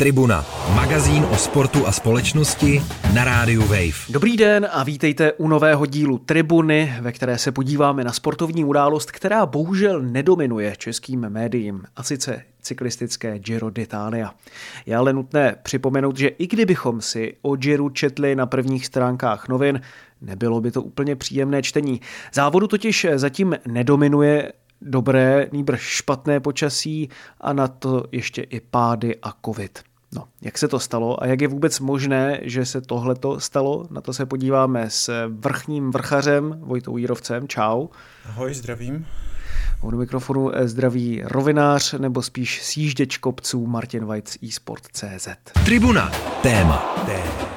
Tribuna, magazín o sportu a společnosti na rádiu Wave. Dobrý den a vítejte u nového dílu Tribuny, ve které se podíváme na sportovní událost, která bohužel nedominuje českým médiím, a sice cyklistické Giro d'Italia. Je ale nutné připomenout, že i kdybychom si o Giro četli na prvních stránkách novin, nebylo by to úplně příjemné čtení. Závodu totiž zatím nedominuje dobré, nýbrž špatné počasí a na to ještě i pády a covid. No, jak se to stalo a jak je vůbec možné, že se tohleto stalo? Na to se podíváme s vrchním vrchařem Vojtou Jírovcem. Čau. Ahoj, zdravím. U mikrofonu zdraví rovinář nebo spíš sjížděč kopců Martin Weitz eSport.cz. Tribuna. Téma. Téma.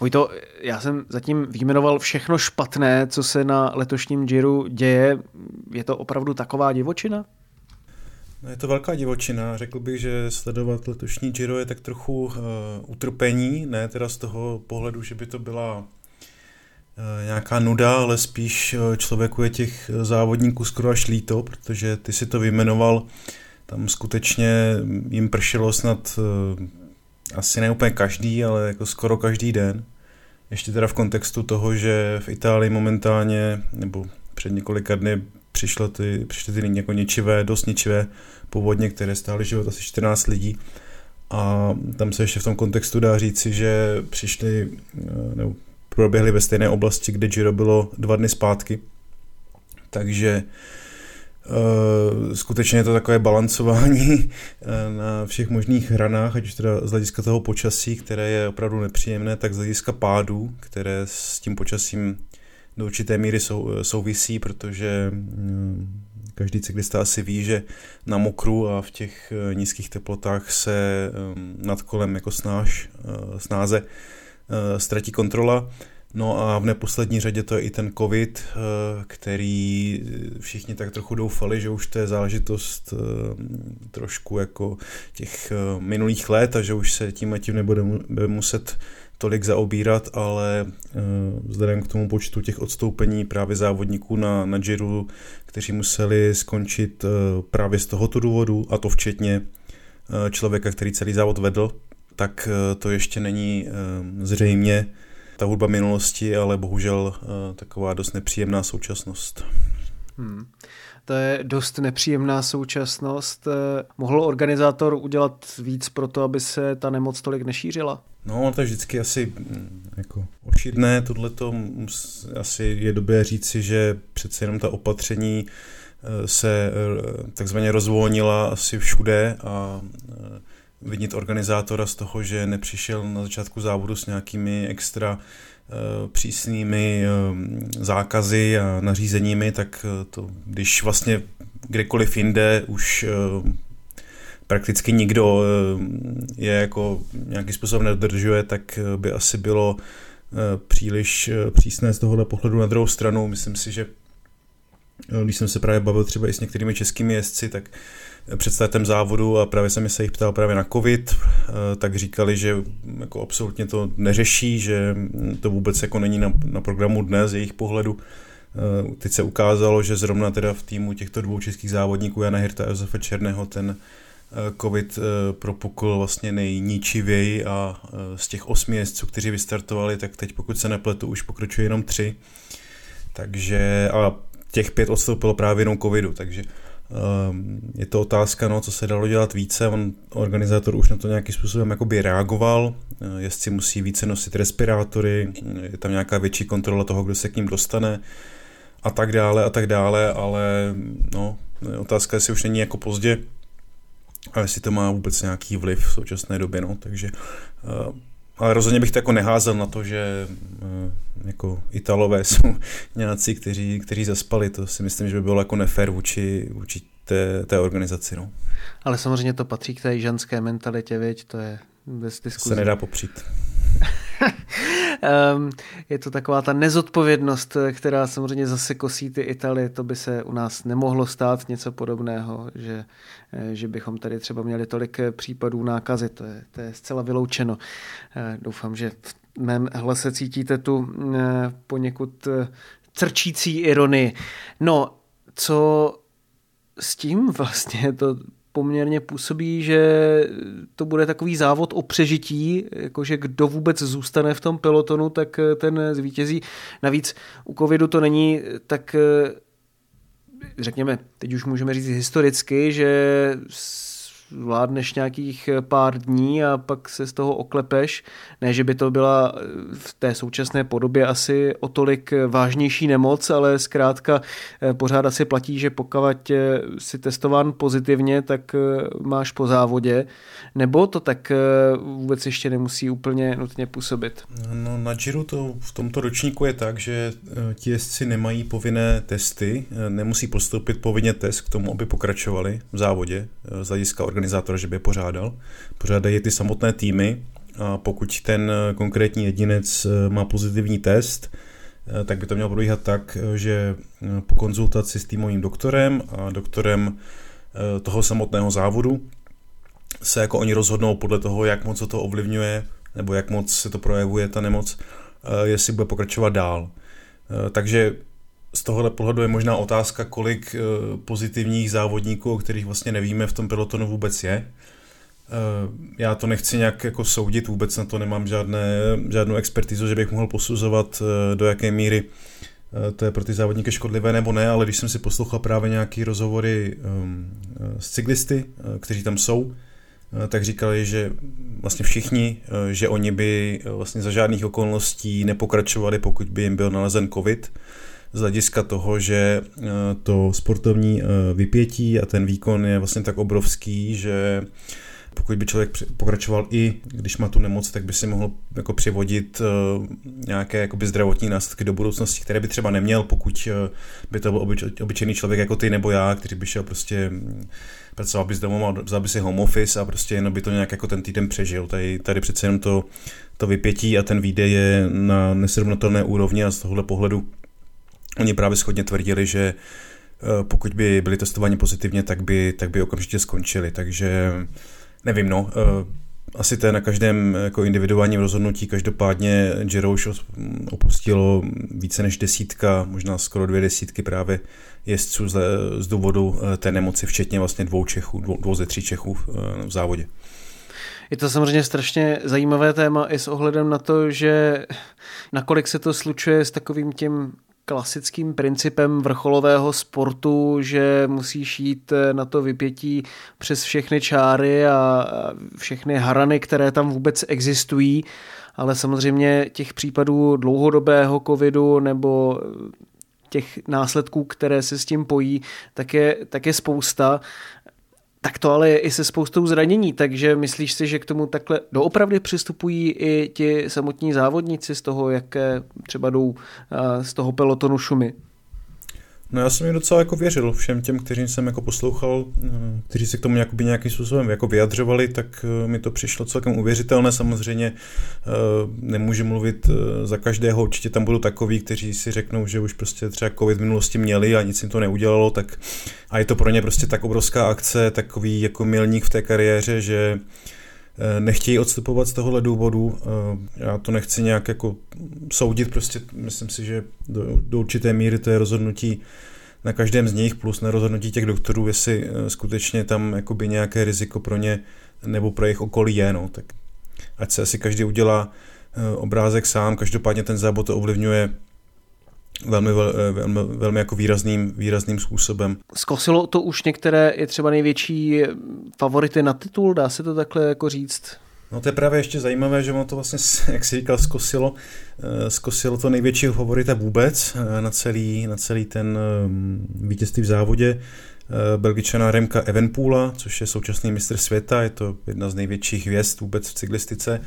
Vojto, já jsem zatím vyjmenoval všechno špatné, co se na letošním Giro děje. Je to opravdu taková divočina? No je to velká divočina. Řekl bych, že sledovat letošní Giro je tak trochu uh, utrpení, ne teda z toho pohledu, že by to byla uh, nějaká nuda, ale spíš uh, člověku je těch závodníků skoro až líto, protože ty si to vyjmenoval, tam skutečně jim pršelo snad asi ne úplně každý, ale jako skoro každý den. Ještě teda v kontextu toho, že v Itálii momentálně, nebo před několika dny přišlo ty, přišly ty jako ničivé, dost ničivé povodně, které stály život asi 14 lidí. A tam se ještě v tom kontextu dá říci, že přišli, eh, nebo proběhly ve stejné oblasti, kde Giro bylo dva dny zpátky. Takže Uh, skutečně je to takové balancování eh, na všech možných hranách, ať už teda z hlediska toho počasí, které je opravdu nepříjemné, tak z hlediska pádů, které s tím počasím do určité míry sou, souvisí, protože mm, každý cyklista asi ví, že na mokru a v těch eh, nízkých teplotách se nad kolem jako snáž, snáze ztratí kontrola. No a v neposlední řadě to je i ten covid, eh, který všichni tak trochu doufali, že už to je záležitost eh, trošku jako těch eh, minulých let a že už se tím a tím nebude muset tolik zaobírat, ale vzhledem k tomu počtu těch odstoupení právě závodníků na, na Giro, kteří museli skončit právě z tohoto důvodu, a to včetně člověka, který celý závod vedl, tak to ještě není zřejmě ta hudba minulosti, ale bohužel taková dost nepříjemná současnost. Hmm. To je dost nepříjemná současnost. Eh, mohl organizátor udělat víc pro to, aby se ta nemoc tolik nešířila? No, to je vždycky asi mm, jako ošidné. Tohle to asi je dobré říci, že přece jenom ta opatření eh, se takzvaně rozvolnila asi všude a vinit organizátora z toho, že nepřišel na začátku závodu s nějakými extra eh, přísnými eh, zákazy a nařízeními, tak eh, to, když vlastně kdekoliv jinde už prakticky nikdo je jako nějaký způsob nedržuje, tak by asi bylo příliš přísné z tohohle pohledu na druhou stranu. Myslím si, že když jsem se právě bavil třeba i s některými českými jezdci, tak před startem závodu a právě jsem se jich ptal právě na covid, eh, tak říkali, že jako absolutně to neřeší, že to vůbec jako není na, na programu dnes z jejich pohledu. Eh, teď se ukázalo, že zrovna teda v týmu těchto dvou českých závodníků Jana Hirta a Josefa Černého ten eh, covid propukl vlastně nejničivěji a z těch osmi jezdců, kteří vystartovali, tak teď pokud se nepletu, už pokračuje jenom tři. Takže a těch pět odstoupilo právě jenom covidu, takže je to otázka, no, co se dalo dělat více. On, organizátor už na to nějakým způsobem jakoby reagoval. Eh, jezdci musí více nosit respirátory, je tam nějaká větší kontrola toho, kdo se k ním dostane a tak dále a tak dále, ale no, otázka je, jestli už není jako pozdě a jestli to má vůbec nějaký vliv v současné době, no, takže uh, ale rozhodně bych to jako neházel na to, že uh, jako Italové jsou nějací, kteří, kteří zaspali. To si myslím, že by bylo jako nefér vůči, vůči té, té organizaci. No. Ale samozřejmě to patří k té ženské mentalitě, věď, to je bez diskuze. Se nedá popřít. Um, je to taková ta nezodpovědnost, která samozřejmě zase kosí ty Italy. To by se u nás nemohlo stát něco podobného, že, že bychom tady třeba měli tolik případů nákazy. To je, to je zcela vyloučeno. Uh, doufám, že v mém hlase cítíte tu poněkud trčící ironii. No, co s tím vlastně to poměrně působí, že to bude takový závod o přežití, jakože kdo vůbec zůstane v tom pelotonu, tak ten zvítězí. Navíc u covidu to není tak řekněme, teď už můžeme říct historicky, že vládneš nějakých pár dní a pak se z toho oklepeš. Ne, že by to byla v té současné podobě asi o tolik vážnější nemoc, ale zkrátka eh, pořád asi platí, že pokud eh, si testován pozitivně, tak eh, máš po závodě. Nebo to tak vůbec ještě nemusí úplně nutně působit? No, na Giro to v tomto ročníku je tak, že ti jezdci nemají povinné testy, nemusí postoupit povinně test k tomu, aby pokračovali v závodě z hlediska organizace organizátor, že by je pořádal. Pořádají ty samotné týmy a pokud ten eh, konkrétní jedinec eh, má pozitivní test, eh, tak by to mělo probíhat tak, že po konzultaci s týmovým doktorem a doktorem toho samotného závodu se jako oni rozhodnou podle toho, jak moc to ovlivňuje nebo jak moc se to projevuje ta nemoc, jestli bude pokračovat dál. Takže z tohohle pohledu je možná otázka, kolik eh, pozitivních závodníků, o kterých vlastně nevíme, v tom pelotonu vůbec je. Eh, já to nechci nějak jako soudit, vůbec na to nemám žádné, žádnou expertizu, že bych mohl posuzovat, eh, do jaké míry to je pro ty závodníky škodlivé nebo ne, ale když jsem si poslouchal právě nějaké rozhovory ehm, s cyklisty, kteří tam jsou, tak říkali, že vlastně všichni, že oni by vlastně za žádných okolností nepokračovali, pokud by jim byl nalezen covid, z hlediska toho, že eh, to sportovní eh, vypětí a ten výkon je vlastně tak obrovský, že pokud by člověk pokračoval i když má tu nemoc, tak by si mohl jako přivodit eh, nějaké jakoby zdravotní následky do budoucnosti, které by třeba neměl, pokud by to byl obyč, obyčejný člověk jako ty nebo já, který by šel prostě mm, pracoval by z domu, vzal by si home office a prostě jenom by to nějak jako ten týden přežil. Tady, tady přece jenom to, to vypětí a ten výdej je na nesrovnatelné úrovni a z tohohle pohledu Oni právě schodně tvrdili, že eh, pokud by byli testováni pozitivně, tak by, tak by okamžitě skončili. Takže nevím, no. Eh, asi to je na každém jako individuálním rozhodnutí. Každopádně Giro už opustilo více než desítka, možná skoro dvě desítky právě jezdců z, z důvodu eh, té nemoci, včetně vlastně dvou Čechů, dvou, dvou ze tří Čechů v závodě. Je to samozřejmě strašně zajímavé téma i s ohledem na to, že nakolik se to slučuje s takovým tím klasickým principem vrcholového sportu, že musíš jít eh, na to vypětí přes všechny čáry a všechny harany, které tam vůbec existují, ale samozřejmě těch případů dlouhodobého covidu nebo těch následků, které se s tím pojí, tak je, tak je spousta. Tak to ale je i se spoustou zranění, takže myslíš si, že k tomu takhle doopravdy přistupují i ti samotní závodníci z toho, jaké třeba jdou z toho pelotonu šumy? No já jsem jim docela jako věřil všem těm, kteří jsem jako poslouchal, eh, kteří se k tomu nějakým způsobem jako vyjadřovali, tak eh, mi to přišlo celkem uvěřitelné. Samozřejmě eh, nemůžu mluvit za každého, určitě tam budou takový, kteří si řeknou, že už prostě třeba covid v minulosti měli a nic jim to neudělalo, tak a je to pro ně prostě tak obrovská akce, takový jako milník v té kariéře, že nechtějí odstupovat z tohohle důvodu. Já to nechci nějak jako soudit, prostě myslím si, že do, do určité míry to je rozhodnutí na každém z nich, plus na rozhodnutí těch doktorů, jestli eh, skutečně tam jakoby nějaké riziko pro ně nebo pro jejich okolí je. No. Tak ať se asi každý udělá eh, obrázek sám, každopádně ten zábor to ovlivňuje velmi, eh, velmi, velmi jako výrazným, výrazným způsobem. Zkosilo to už některé je třeba největší favority na titul, dá se to takhle jako říct? No to je právě ještě zajímavé, že ono to vlastně, jak si říkal, zkosilo, eh, zkosilo to největšího favorita vůbec eh, na celý, na celý ten vítězství v závodě. Belgičana Remka Evenpoola, což je současný mistr světa, je to jedna z největších hvězd vůbec v cyklistice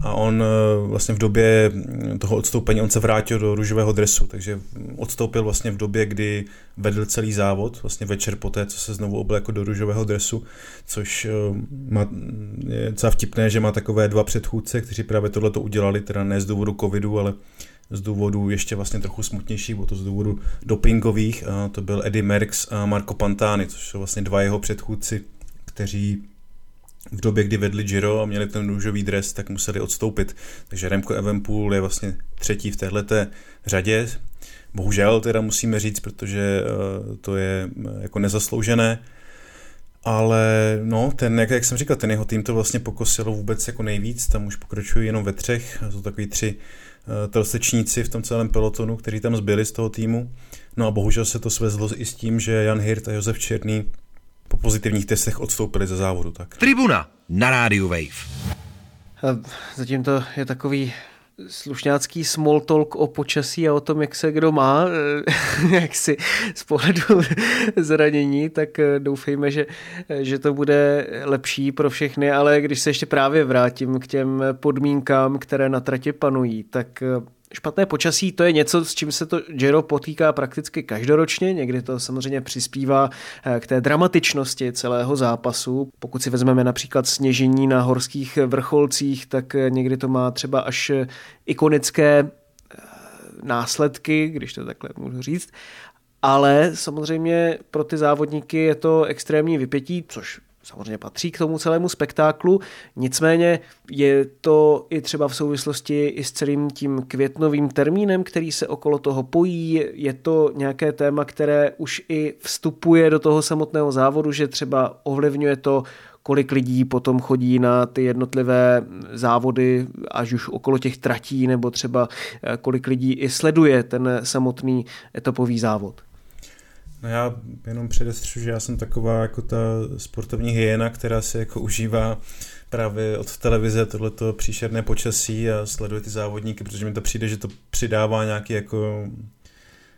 a on eh, vlastně v době toho odstoupení, on se vrátil do růžového dresu, takže odstoupil vlastně v době, kdy vedl celý závod, vlastně večer poté, co se znovu oblékl do růžového dresu, což eh, má, je docela vtipné, že má takové dva předchůdce, kteří právě tohle to udělali, teda ne z důvodu covidu, ale z důvodu ještě vlastně trochu smutnější, bylo to z důvodu dopingových, a to byl Eddie Merckx a Marco Pantani, což jsou vlastně dva jeho předchůdci, kteří v době, kdy vedli Giro a měli ten růžový dres, tak museli odstoupit. Takže Remco Evenpool je vlastně třetí v téhleté řadě. Bohužel teda musíme říct, protože eh, to je eh, jako nezasloužené. ale no, ten, jak, jak jsem říkal, ten jeho tým to vlastně pokosilo vůbec jako nejvíc, tam už pokračují jenom ve třech, jsou takový tři uh, telsečníci v tom celém pelotonu, kteří tam zbyli z toho týmu. No a bohužel se to svezlo i s tím, že Jan Hirt a Josef Černý po pozitivních testech odstoupili ze závodu. Tak. Tribuna na rádiu Wave. Zatím to je takový slušňácký small talk o počasí a o tom, jak se kdo má, jak si z pohledu zranění, tak eh, doufejme, že, že to bude lepší pro všechny, ale když se ještě právě vrátím k těm podmínkám, které na tratě panují, tak eh, Špatné počasí to je něco, s čím se to Giro potýká prakticky každoročně, někdy to samozřejmě přispívá eh, k té dramatičnosti celého zápasu. Pokud si vezmeme například sněžení na horských vrcholcích, tak eh, někdy to má třeba až eh, ikonické následky, když to takhle můžu říct. Ale samozřejmě pro ty závodníky je to extrémní vypětí, což samozřejmě patří k tomu celému spektáklu, nicméně je to i třeba v souvislosti i s celým tím květnovým termínem, který se okolo toho pojí, je to nějaké téma, které už i vstupuje do toho samotného závodu, že třeba ovlivňuje to, kolik lidí potom chodí na ty jednotlivé závody, až už okolo těch tratí, nebo třeba eh, kolik lidí i sleduje ten samotný etopový závod. No já jenom předestřu, že já jsem taková jako ta sportovní hyena, která si jako užívá právě od televize tohleto příšerné počasí a sleduje ty závodníky, protože mi to přijde, že to přidává nějaký jako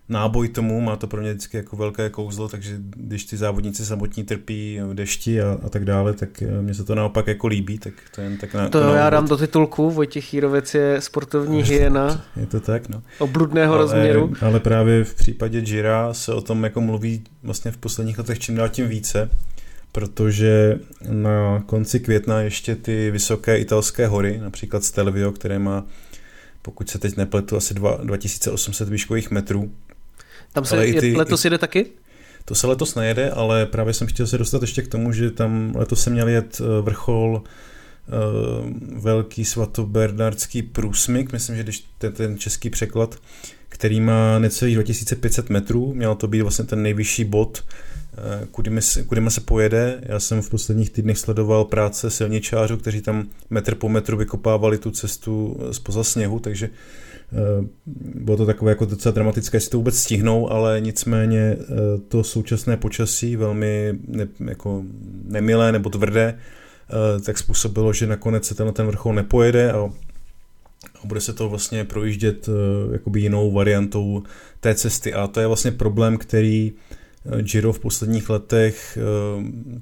náboj tomu, má to pro mě vždycky jako velké kouzlo, takže když ty závodníci samotní trpí v dešti a, a tak dále, tak eh, mně se to naopak jako líbí, tak to jen tak na, To na já dám do titulku, Vojtěch Jírovec je sportovní hyena. Je to tak, no. Obludného ale, rozměru. Ale právě v případě Gira se o tom jako mluví vlastně v posledních letech čím dál tím více, protože na konci května ještě ty vysoké italské hory, například Stelvio, které má pokud se teď nepletu, asi 2800 výškových metrů, tam se ale ty, letos jede taky? To se letos nejede, ale právě jsem chtěl se dostat ještě k tomu, že tam letos se měl jet eh, vrchol uh, velký svatobernardský průsmyk, myslím, že když ten, ten český překlad, který má necelých 2500 metrů, měl to být vlastně ten nejvyšší bod, uh, kudy, se, kudy se pojede. Já jsem v posledních týdnech sledoval práce silničářů, kteří tam metr po metru vykopávali tu cestu spoza sněhu, takže Eh, bylo to takové jako docela dramatické, jestli to vůbec stihnou, ale nicméně eh, to současné počasí, velmi ne, jako nemilé nebo tvrdé, eh, tak způsobilo, že nakonec se tenhle ten vrchol nepojede a a bude se to vlastně projíždět jakoby jinou variantou té cesty. A to je vlastně problém, který Giro v posledních letech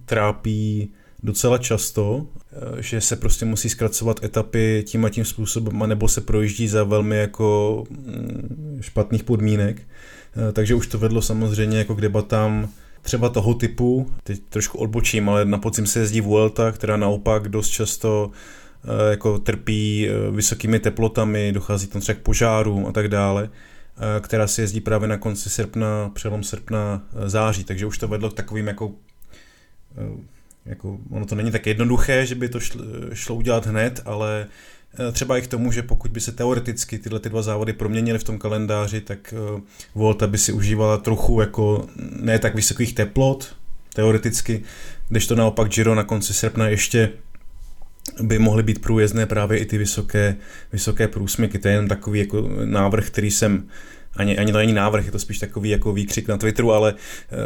trápí docela často, eh, že se prostě musí zkracovat etapy tím a tím způsobem, nebo se projíždí za velmi jako mm, špatných podmínek. Eh, takže už to vedlo samozřejmě jako k debatám třeba toho typu, teď trošku odbočím, ale na podzim se jezdí Vuelta, která naopak dost často eh, jako trpí vysokými teplotami, dochází tam třeba k požárům a tak dále, která se jezdí právě na konci srpna, přelom srpna, září, takže už to vedlo k takovým jako jako, ono to není tak jednoduché, že by to šlo, šlo udělat hned, ale eh, třeba i k tomu, že pokud by se teoreticky tyhle ty dva závody proměnily v tom kalendáři, tak eh, Volta by si užívala trochu jako ne tak vysokých teplot, teoreticky, když to naopak Giro na konci srpna ještě by mohly být průjezdné právě i ty vysoké, vysoké průsmyky. To je jen takový jako návrh, který jsem ani, ani to není návrh, je to spíš takový jako výkřik na Twitteru, ale eh,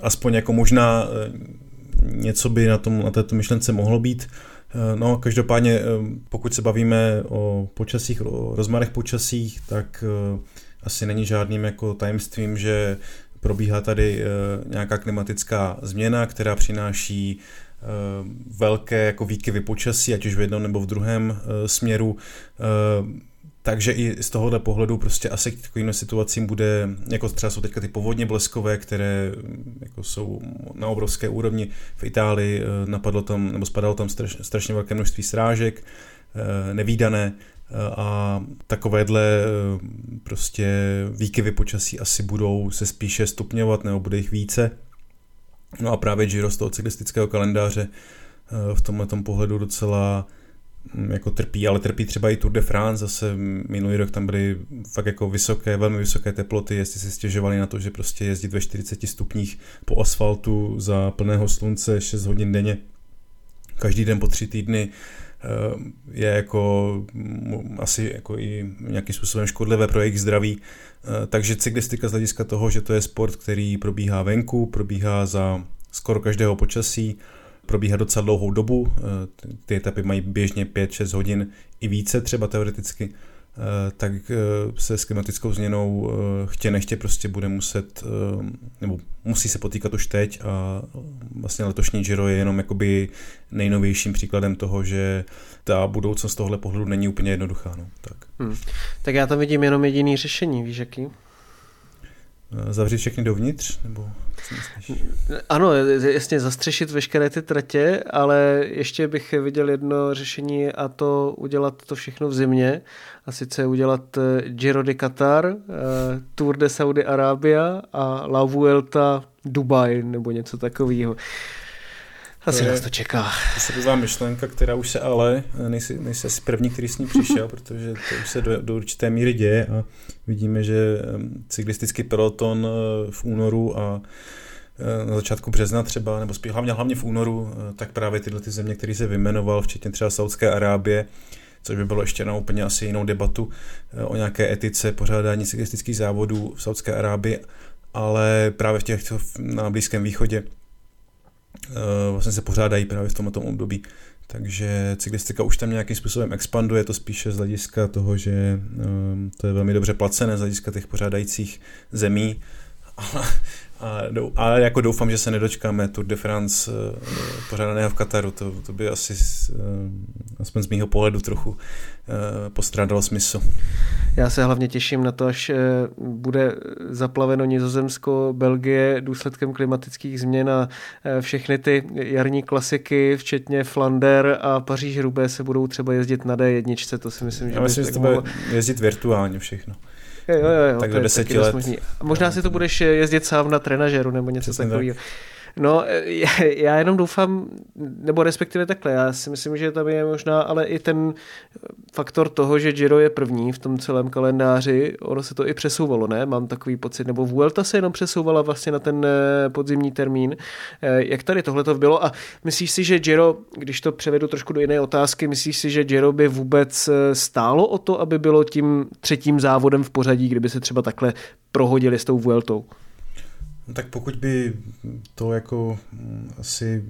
aspoň jako možná eh, něco by na, tom, na této myšlence mohlo být. Eh, no, každopádně, eh, pokud se bavíme o počasích, o rozmarech počasích, tak eh, asi není žádným jako tajemstvím, že probíhá tady nějaká klimatická změna, která přináší velké jako výkyvy počasí, ať už v jednom nebo v druhém směru. Takže i z tohohle pohledu prostě asi k takovým situacím bude, jako třeba jsou teďka ty povodně bleskové, které jako jsou na obrovské úrovni. V Itálii eh, napadlo tam, nebo spadalo tam strašně, strašně velké množství srážek, eh, nevýdané eh, a takovéhle prostě výkyvy počasí asi budou se spíše stupňovat, nebo bude jich více. No a právě Giro z toho cyklistického kalendáře v tomhle pohledu docela mm, jako trpí, ale trpí třeba i Tour de France, zase minulý rok tam byly fakt jako vysoké, velmi vysoké teploty, jestli si stěžovali na to, že prostě jezdit ve 40 stupních po asfaltu za plného slunce 6 hodin denně, každý den po tři týdny, Eh, je jako asi jako i nějakým způsobem škodlivé pro jejich zdraví. Eh, takže cyklistika z hlediska toho, že to je sport, který probíhá venku, probíhá za skoro každého počasí, probíhá docela dlouhou dobu, eh, ty etapy mají běžně 5-6 hodin i více třeba teoreticky, Eh, tak eh, se s klimatickou změnou chtě nechtě prostě bude muset, nebo musí se potýkat už teď a vlastně letošní Giro je jenom jakoby nejnovějším příkladem toho, že ta budoucnost tohle pohledu není úplně jednoduchá. No. Tak. Hmm. tak já tam vidím jenom jediný řešení, víš jaký? Zavřít všechny dovnitř? Nebo ano, jasně zastřešit veškeré ty tratě, ale ještě bych viděl jedno řešení a to udělat to všechno v zimě a sice udělat eh, Giro de Qatar, eh, Tour de Saudi Arabia a La Vuelta Dubai nebo něco takového. Asi nás to čeká. To se bývá myšlenka, která už se ale, nejsi, nejsi asi první, který s ní přišel, protože to už se do, do určité míry děje a vidíme, že cyklistický peloton eh, v únoru a eh, na začátku března třeba, nebo spíš hlavně, hlavně v únoru, eh, tak právě tyhle ty země, které se vymenoval, včetně třeba Saudské Arábie, což by bylo ještě na úplně asi jinou debatu o nějaké etice pořádání cyklistických závodů v Saudské Arábii, ale právě v těch na Blízkém východě Eh, vlastně se pořádají právě v tomto období. Takže cyklistika už tam nějakým způsobem expanduje, to spíše z hlediska toho, že um, to je velmi dobře placené z hlediska těch pořádajících zemí. a jako doufám, že se nedočkáme Tour de France uh, pořádaného v Kataru. To, to by asi, uh, aspoň z mýho pohledu, trochu uh, postrádalo smysl. Já se hlavně těším na to, až bude zaplaveno Nizozemsko, Belgie důsledkem klimatických změn a všechny ty jarní klasiky, včetně Flander a Paříž Rubé se budou třeba jezdit na D1. To si myslím, že Já myslím, že to bude jezdit virtuálně všechno. Jo, jo, jo, tak do deseti let. A možná si to budeš jezdit sám na trenažeru nebo něco takového. No, já jenom doufám, nebo respektive takhle, já si myslím, že tam je možná ale i ten faktor toho, že Giro je první v tom celém kalendáři, ono se to i přesouvalo, ne? Mám takový pocit, nebo Vuelta se jenom přesouvala vlastně na ten eh, podzimní termín. Eh, jak tady tohle to bylo? A myslíš si, že Giro, když to převedu trošku do jiné otázky, myslíš si, že Giro by vůbec stálo o to, aby bylo tím třetím závodem v pořadí, kdyby se třeba takhle prohodili s tou Vueltou? No tak pokud by to jako mm, asi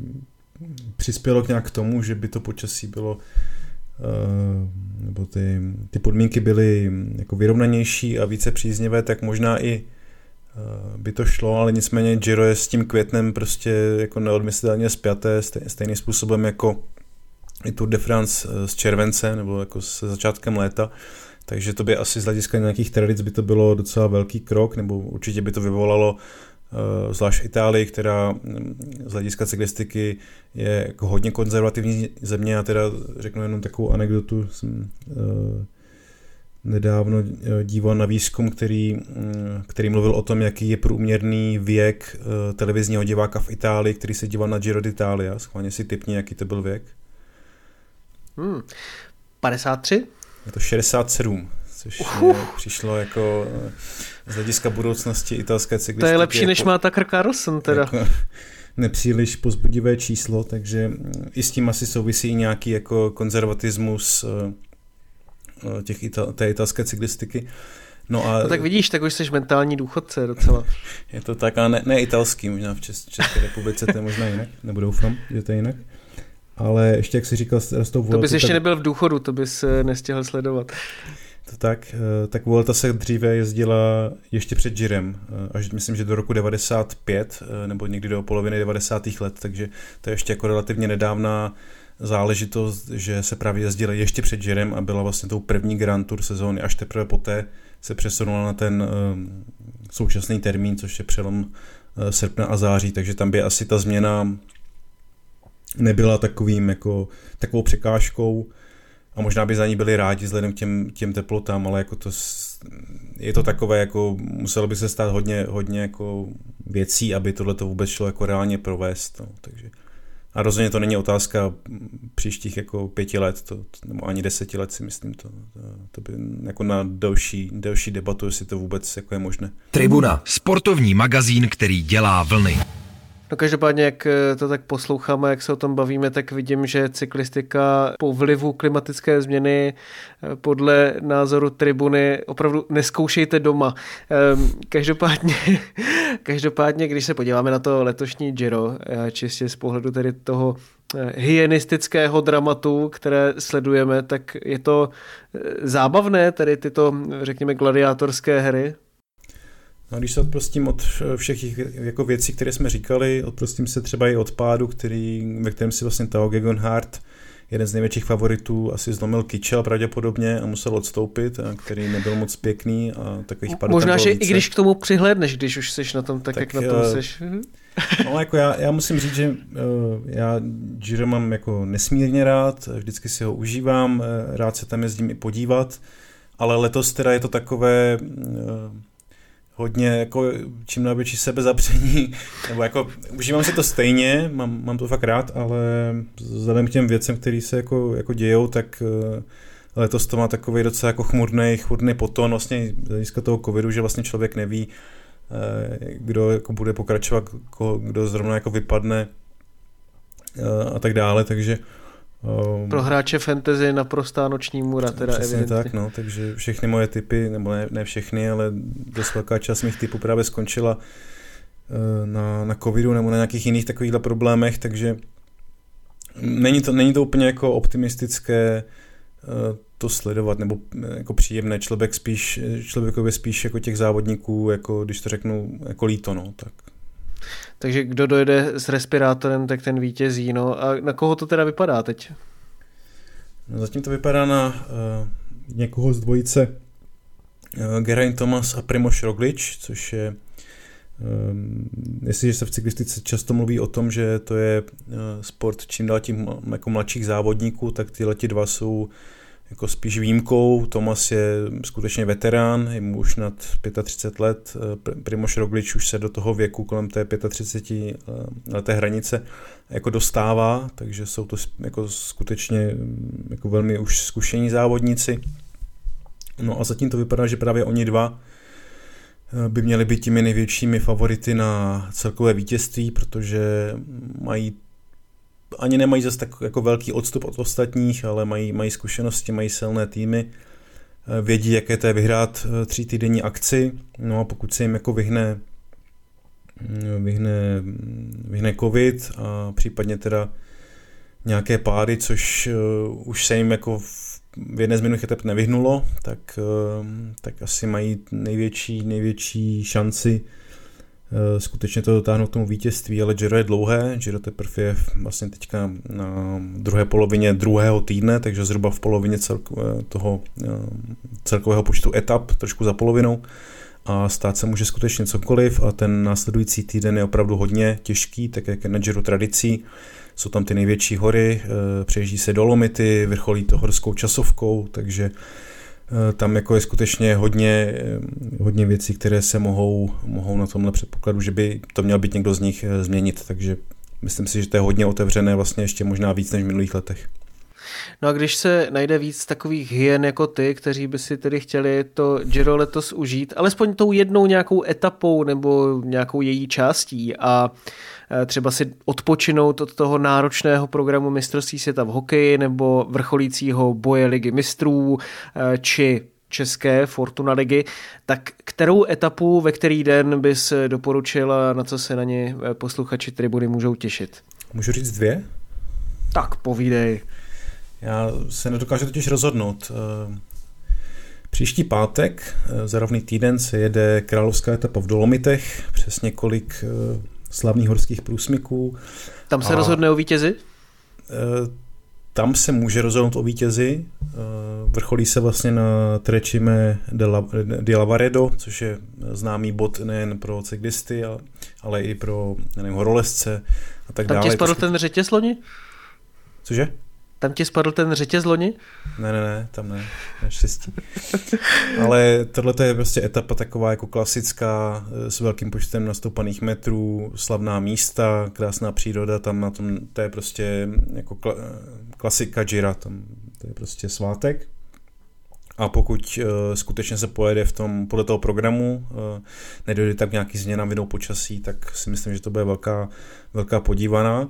přispělo k nějak k tomu, že by to počasí bylo eh, nebo ty, ty podmínky byly jako vyrovnanější a více příznivé, tak možná i eh, by to šlo, ale nicméně Giro je s tím květnem prostě jako neodmyslitelně spjaté stejným způsobem jako i Tour de France eh, s července nebo jako se začátkem léta. Takže to by asi z hlediska nějakých tradic by to bylo docela velký krok, nebo určitě by to vyvolalo zvlášť Itálii, která mm, z hlediska cyklistiky je jako hodně konzervativní země. Já teda řeknu jenom takovou anekdotu. Jsem eh, nedávno eh, díval na výzkum, který, mm, který mluvil o tom, jaký je průměrný věk televizního diváka v Itálii, který se díval na Giro d'Italia. Schválně si typni, jaký to byl věk. Hmm. 53? Je to 67 což uh. přišlo jako z hlediska budoucnosti italské cyklistiky. To je lepší, jako, než má Tucker Carlson teda. Jako nepříliš pozbudivé číslo, takže i s tím asi souvisí nějaký jako konzervatismus eh, eh, těch ital, té italské cyklistiky. No, a... no tak vidíš, tak už jsi mentální důchodce docela. je to tak, ale ne, ne italský, možná v České republice to je možná jinak, nebo doufám, že to je jinak. Ale ještě, jak jsi říkal, s tou To bys ještě tak... nebyl v důchodu, to bys eh, nestihl sledovat tak, eh, tak Vuelta se dříve jezdila ještě před Girem, eh, až myslím, že do roku 95, eh, nebo někdy do poloviny 90. let, takže to je ještě jako relativně nedávná záležitost, že se právě jezdila ještě před Girem a byla vlastně tou první Grand Tour sezóny, až teprve poté se přesunula na ten současný termín, což je přelom srpna a září, takže tam by asi ta změna nebyla takovým jako takovou překážkou, a možná by za ní byli rádi vzhledem k těm, těm teplotám, ale jako to, je to takové, jako muselo by se stát hodně, hodně jako věcí, aby tohle to vůbec šlo jako reálně provést, no, takže A rozhodně to není otázka příštích jako pěti let, to, nebo ani deseti let si myslím, to, to, to by jako na delší, delší debatu, jestli to vůbec jako je možné. Tribuna, sportovní magazín, který dělá vlny. No každopádně, jak eh, to tak posloucháme, jak se o tom bavíme, tak vidím, že cyklistika po vlivu klimatické změny eh, podle názoru tribuny opravdu neskoušejte doma. Ehm, každopádně, každopádně, když se podíváme na to letošní Giro, eh, čistě z pohledu tedy toho hygienistického dramatu, které sledujeme, tak je to zábavné, tedy tyto, řekněme, gladiátorské hry? No, když se odprostím od všech jako věcí, které jsme říkali, odprostím se třeba i od pádu, který, ve kterém si vlastně Tao Gegenhardt, jeden z největších favoritů, asi zlomil kyčel pravděpodobně a musel odstoupit, a který nebyl moc pěkný a takových padů Možná, že více. i když k tomu přihlédneš, když už jsi na tom tak, tak jak na tom jsi. No, jako já, já musím říct, že uh, já Giro mám jako nesmírně rád, vždycky si ho užívám, uh, rád se tam jezdím i podívat, ale letos teda je to takové uh, hodně jako čím na větší sebezapření, nebo jako užívám si to stejně, mám, mám to fakt rád, ale vzhledem k těm věcem, které se jako, jako dějou, tak eh, letos to má takový docela jako chmurný, chmurný poton vlastně z hlediska toho covidu, že vlastně člověk neví, eh, kdo jako bude pokračovat, kdo zrovna jako vypadne eh, a tak dále, takže Um, Pro hráče fantasy naprostá noční můra, teda Přesně evidentně. tak, no, takže všechny moje typy, nebo ne, ne všechny, ale dost velká část mých typů právě skončila uh, na, na covidu nebo na nějakých jiných takovýchhle problémech, takže není to, není to úplně jako optimistické uh, to sledovat, nebo uh, jako příjemné. Člověk spíš, člověkovi spíš jako těch závodníků, jako když to řeknu, jako líto, no, tak takže kdo dojde s respirátorem, tak ten vítězí. No a na koho to teda vypadá teď? No, zatím to vypadá na uh, někoho z dvojice uh, Geraint Thomas a Primoš Roglič, což je Um, jestliže se v cyklistice často mluví o tom, že to je uh, sport čím dál tím jako mladších závodníků, tak tyhle dva jsou jako spíš výjimkou. Tomas je skutečně veterán, je mu už nad 35 let. Eh, Primoš Roglič už se do toho věku kolem té 35 eh, leté hranice jako dostává, takže jsou to jako skutečně mm, jako velmi už zkušení závodníci. No a zatím to vypadá, že právě oni dva eh, by měli být těmi největšími favority na celkové vítězství, protože mají ani nemají zase tak jako velký odstup od ostatních, ale mají, mají zkušenosti, mají silné týmy, eh, vědí, jaké to je vyhrát eh, tří týdenní akci, no a pokud se jim jako vyhne, mm, vyhne, vyhne covid a případně teda nějaké pády, což uh, už se jim jako v, jedné z minulých etap nevyhnulo, tak, tak asi mají největší, největší šanci Eh, skutečně to dotáhnout k tomu vítězství, ale Giro je dlouhé, Giro teprve je vlastně teďka na druhé polovině druhého týdne, takže zhruba v polovině celko, eh, toho eh, celkového počtu etap, trošku za polovinou a stát se může skutečně cokoliv a ten následující týden je opravdu hodně těžký, tak jak je na Giro tradicí. Jsou tam ty největší hory, přejíždí se dolomity, vrcholí to horskou časovkou, takže Eh, tam jako je skutečně hodně, eh, hodně věcí, které se mohou, mohou na tomhle předpokladu, že by to měl být někdo z nich eh, změnit, takže myslím si, že to je hodně otevřené, vlastně ještě možná víc než v minulých letech. No a když se najde víc takových hyen jako ty, kteří by si tedy chtěli to Giro letos užít, alespoň tou jednou nějakou etapou nebo nějakou její částí a Eh, třeba si odpočinout od toho náročného programu mistrovství světa v hokeji nebo vrcholícího boje ligy mistrů eh, či české Fortuna ligy, tak kterou etapu, ve který den bys doporučil a na co se na ně eh, posluchači tribuny můžou těšit? Můžu říct dvě? Tak povídej. Já se nedokážu totiž rozhodnout. Příští pátek, za rovný týden, se jede královská etapa v Dolomitech, přes několik slavných horských průsmyků. Tam se a, rozhodne o vítězi? Eh, tam se může rozhodnout o vítězi. Eh, vrcholí se vlastně na Trečime de Lavaredo, což je známý bod nejen pro cyklisty, ale i pro nevím, horolezce a tak tam dále. Tam ti spadl ten řetěz loni? Cože? Tam ti spadl ten řetěz loni? Ne, ne, ne, tam ne, naštěstí. Ale tohle je prostě etapa taková jako klasická, eh, s velkým počtem nastoupaných metrů, slavná místa, krásná příroda, tam na tom, to je prostě jako klasika Jira, tam to je prostě svátek. A pokud uh, skutečně se pojede v tom, podle toho programu, uh, nedojde tak nějaký změna vinou počasí, tak si myslím, že to bude velká, velká podívaná.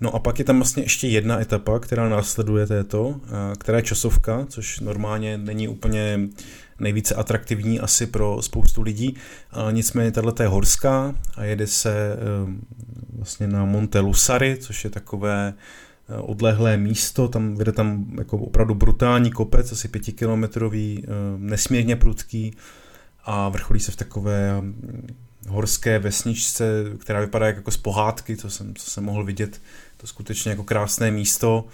No a pak je tam vlastně ještě jedna etapa, která následuje této, která je časovka, což normálně není úplně nejvíce atraktivní asi pro spoustu lidí, nicméně tato je horská a jede se uh, vlastně na Monte Lusary, což je takové Eh, odlehlé místo, tam vede tam jako opravdu brutální kopec, asi pětikilometrový, eh, nesmírně prudký a vrcholí se v takové horské vesničce, která vypadá jako z pohádky, co jsem, co jsem mohl vidět, to skutečně jako krásné místo.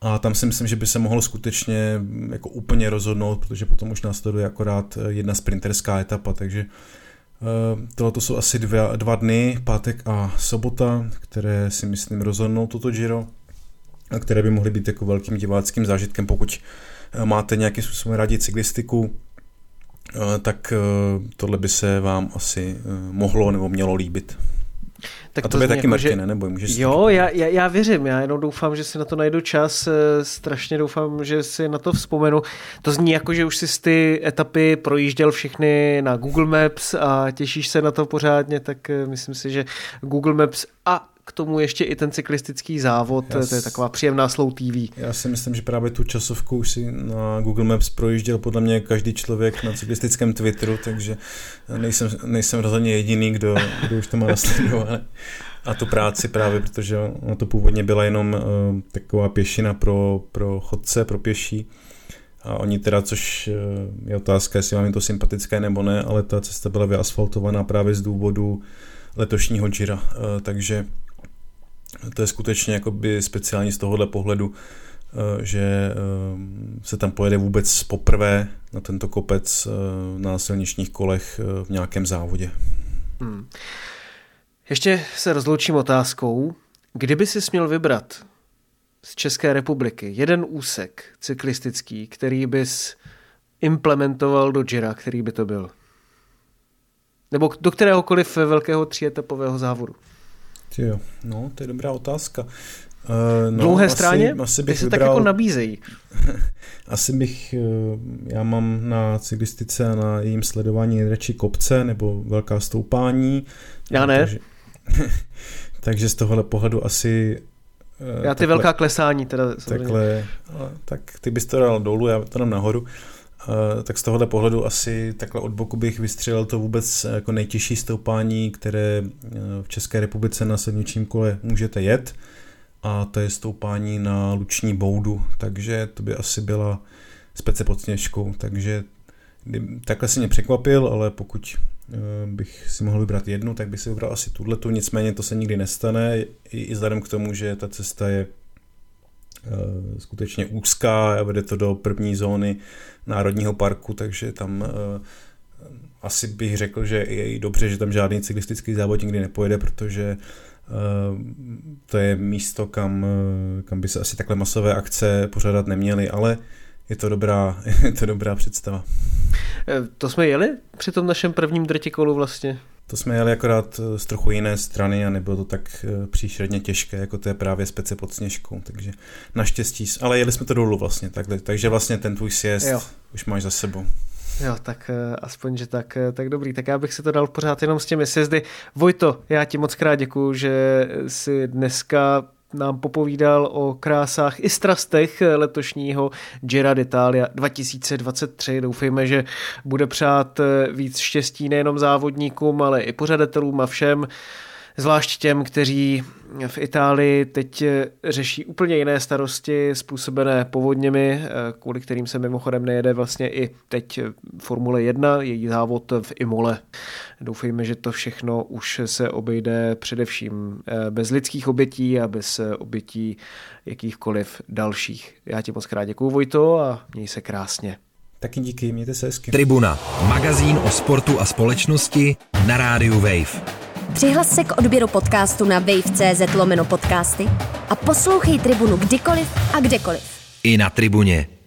A tam si myslím, že by se mohlo skutečně mm, jako úplně rozhodnout, protože potom už následuje akorát eh, jedna sprinterská etapa, takže Tohle jsou asi dva, dva dny, pátek a sobota, které si myslím rozhodnou toto Giro které by mohly být jako velkým diváckým zážitkem, pokud eh, máte nějaký způsobem rádi cyklistiku, eh, tak eh, tohle by se vám asi mohlo nebo mělo líbit. Tak a to, to je taky jako, Martine, že... nebo můžeš Jo, já, já, já věřím, já jenom doufám, že si na to najdu čas, strašně doufám, že si na to vzpomenu. To zní jako, že už si ty etapy projížděl všechny na Google Maps a těšíš se na to pořádně, tak myslím si, že Google Maps a k tomu ještě i ten cyklistický závod, já to je taková příjemná slow TV. Já si myslím, že právě tu časovku už si na Google Maps projížděl podle mě každý člověk na cyklistickém Twitteru, takže nejsem, nejsem rozhodně jediný, kdo, kdo už to má nasledované. A tu práci právě, protože ono to původně byla jenom uh, taková pěšina pro, pro chodce, pro pěší. A oni teda, což uh, je otázka, jestli vám je to sympatické nebo ne, ale ta cesta byla vyasfaltovaná právě z důvodu letošního Gira. Uh, takže to je skutečně jakoby speciální z tohohle pohledu, eh, že eh, se tam pojede vůbec poprvé na tento kopec eh, na silničních kolech v nějakém závodě. Hmm. Ještě se rozloučím otázkou. Kdyby si směl vybrat z České republiky jeden úsek cyklistický, který bys implementoval do Jira, který by to byl? Nebo do kteréhokoliv velkého tříetapového závodu? Jo, no, to je dobrá otázka. Uh, no, Dlouhé asi, stráně? Asi bych se vybral, tak jako nabízejí. asi bych, uh, já mám na cyklistice a na jejím sledování nejradši kopce nebo velká stoupání. Já ne. Takže, takže z tohohle pohledu asi uh, já ty takhle, velká klesání teda. Takhle, tak ty bys to dal dolů, já to dám nahoru. Uh, Eh, tak z tohohle pohledu asi takhle od boku bych vystřelil to vůbec jako nejtěžší stoupání, které eh, v České republice na silničním kole můžete jet a to je stoupání na Luční boudu, takže to by asi byla spece pod sněžkou, takže takhle si mě překvapil, ale pokud eh, bych si mohl vybrat jednu, tak bych si vybral asi tuhletu, nicméně to se nikdy nestane, i vzhledem k tomu, že ta cesta je skutečně úzká a vede to do první zóny národního parku, takže tam uh, asi bych řekl, že je i dobře, že tam žádný cyklistický závod nikdy nepojede, protože uh, to je místo, kam, kam by se asi takhle masové akce pořádat neměly, ale je to dobrá, je to dobrá představa. To jsme jeli při tom našem prvním drtikolu vlastně? To jsme jeli akorát z trochu jiné strany a nebylo to tak příšerně těžké, jako to je právě spece pod sněžkou, takže naštěstí, ale jeli jsme to dolů vlastně, takhle, takže vlastně ten tvůj sjezd jo. už máš za sebou. Jo, tak uh, aspoň, že tak, tak dobrý. Tak já bych si to dal pořád jenom s těmi sjezdy. Vojto, já ti moc krát děkuju, že si dneska nám popovídal o krásách i strastech letošního Gira d'Italia 2023. Doufejme, že bude přát víc štěstí nejenom závodníkům, ale i pořadatelům a všem zvlášť těm, kteří v Itálii teď řeší úplně jiné starosti způsobené povodněmi, kvůli kterým se mimochodem nejede vlastně i teď Formule 1, její závod v Imole. Doufejme, že to všechno už se obejde především eh, bez lidských obětí a bez obětí jakýchkoliv dalších. Já ti moc krát děkuju Vojto a měj se krásně. Taky díky, mějte se hezky. Tribuna, magazín o sportu a společnosti na rádiu Wave. Přihlas se k odběru podcastu na wave.cz lomeno podcasty a poslouchej Tribunu kdykoliv a kdekoliv. I na tribuně.